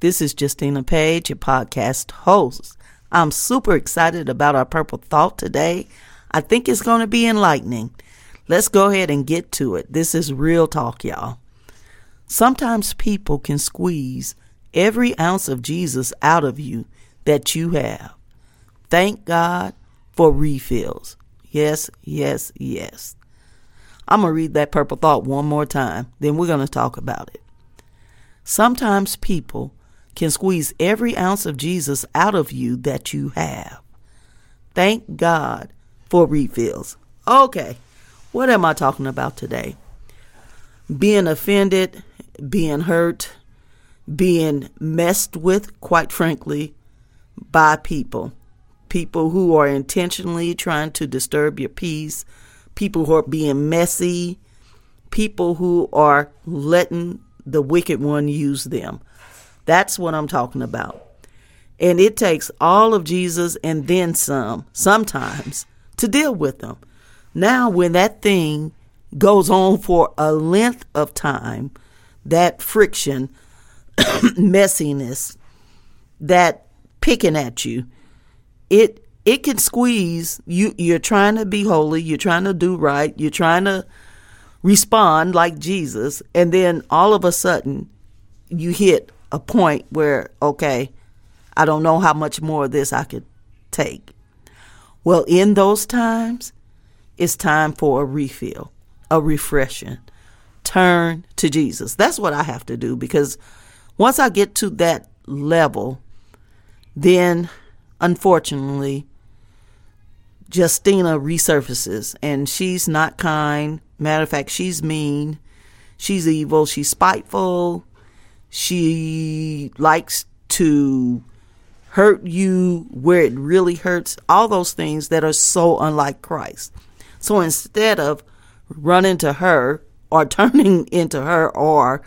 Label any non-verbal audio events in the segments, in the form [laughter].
This is Justina Page, your podcast host. I'm super excited about our Purple Thought today. I think it's going to be enlightening. Let's go ahead and get to it. This is real talk, y'all. Sometimes people can squeeze every ounce of Jesus out of you that you have. Thank God for refills. Yes, yes, yes. I'm going to read that purple thought one more time, then we're going to talk about it. Sometimes people can squeeze every ounce of Jesus out of you that you have. Thank God for refills. Okay, what am I talking about today? Being offended, being hurt, being messed with, quite frankly, by people. People who are intentionally trying to disturb your peace, people who are being messy, people who are letting the wicked one use them. That's what I'm talking about. And it takes all of Jesus and then some, sometimes, to deal with them. Now, when that thing goes on for a length of time, that friction, [coughs] messiness, that picking at you, it it can squeeze you you're trying to be holy, you're trying to do right, you're trying to respond like Jesus, and then all of a sudden you hit a point where, okay, I don't know how much more of this I could take. Well, in those times, it's time for a refill, a refreshing. Turn to Jesus. That's what I have to do because once I get to that level, then unfortunately, Justina resurfaces and she's not kind. Matter of fact, she's mean. She's evil. She's spiteful. She likes to hurt you where it really hurts. All those things that are so unlike Christ. So instead of running to her or [laughs] turning into her or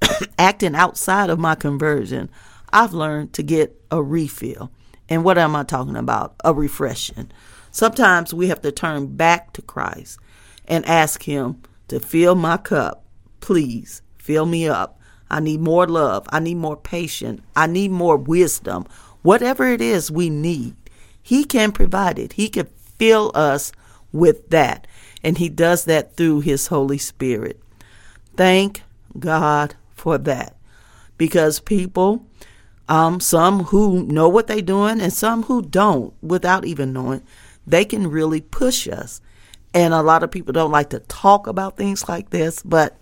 [coughs] acting outside of my conversion, I've learned to get a refill. And what am I talking about? A refreshing. Sometimes we have to turn back to Christ and ask Him to fill my cup. Please fill me up. I need more love. I need more patience. I need more wisdom. Whatever it is we need, He can provide it. He can fill us with that. And He does that through His Holy Spirit. Thank God for that. Because people, um, some who know what they're doing and some who don't without even knowing, they can really push us. And a lot of people don't like to talk about things like this, but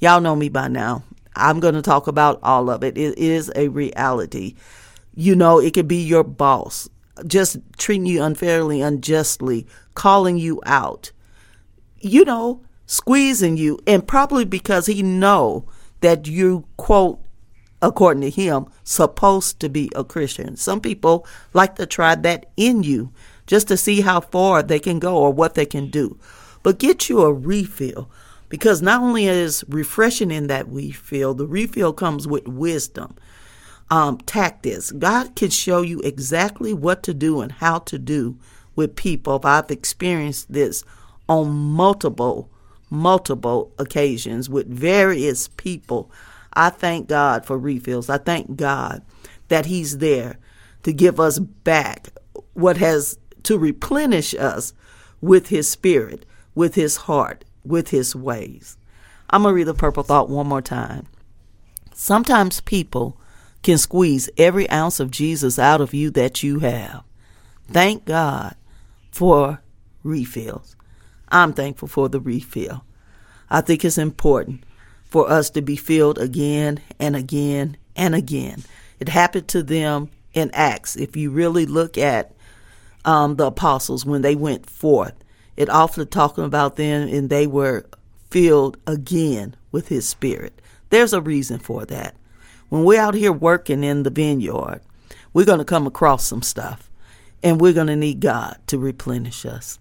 y'all know me by now. I'm going to talk about all of it. It is a reality. You know, it could be your boss just treating you unfairly, unjustly, calling you out. You know, squeezing you, and probably because he know that you quote according to him, supposed to be a Christian. Some people like to try that in you just to see how far they can go or what they can do. But get you a refill because not only is refreshing in that refill, the refill comes with wisdom, um, tactics. God can show you exactly what to do and how to do with people. I've experienced this on multiple, multiple occasions with various people I thank God for refills. I thank God that He's there to give us back what has to replenish us with His Spirit, with His heart, with His ways. I'm going to read the purple thought one more time. Sometimes people can squeeze every ounce of Jesus out of you that you have. Thank God for refills. I'm thankful for the refill. I think it's important for us to be filled again and again and again. It happened to them in Acts. If you really look at um, the apostles when they went forth, it often talking about them and they were filled again with his spirit. There's a reason for that. when we're out here working in the vineyard, we're going to come across some stuff and we're going to need God to replenish us.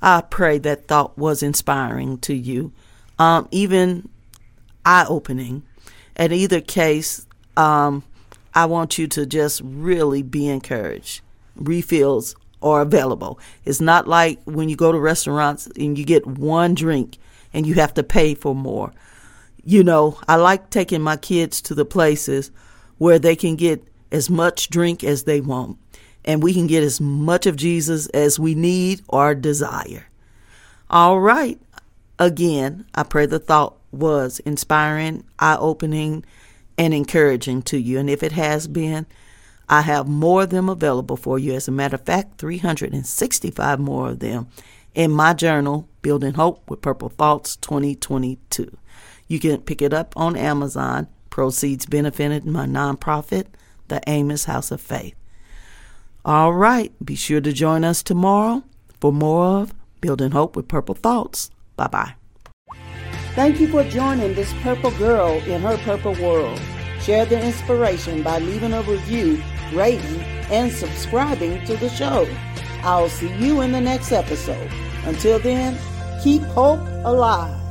I pray that thought was inspiring to you, um, even eye opening. In either case, um, I want you to just really be encouraged. Refills are available. It's not like when you go to restaurants and you get one drink and you have to pay for more. You know, I like taking my kids to the places where they can get as much drink as they want and we can get as much of Jesus as we need or desire. All right. Again, I pray the thought was inspiring, eye opening, and encouraging to you. And if it has been, I have more of them available for you. As a matter of fact, 365 more of them in my journal, Building Hope with Purple Thoughts 2022. You can pick it up on Amazon. Proceeds benefited my nonprofit, the Amos House of Faith. All right, be sure to join us tomorrow for more of Building Hope with Purple Thoughts. Bye bye. Thank you for joining this purple girl in her purple world. Share the inspiration by leaving a review, rating, and subscribing to the show. I'll see you in the next episode. Until then, keep hope alive.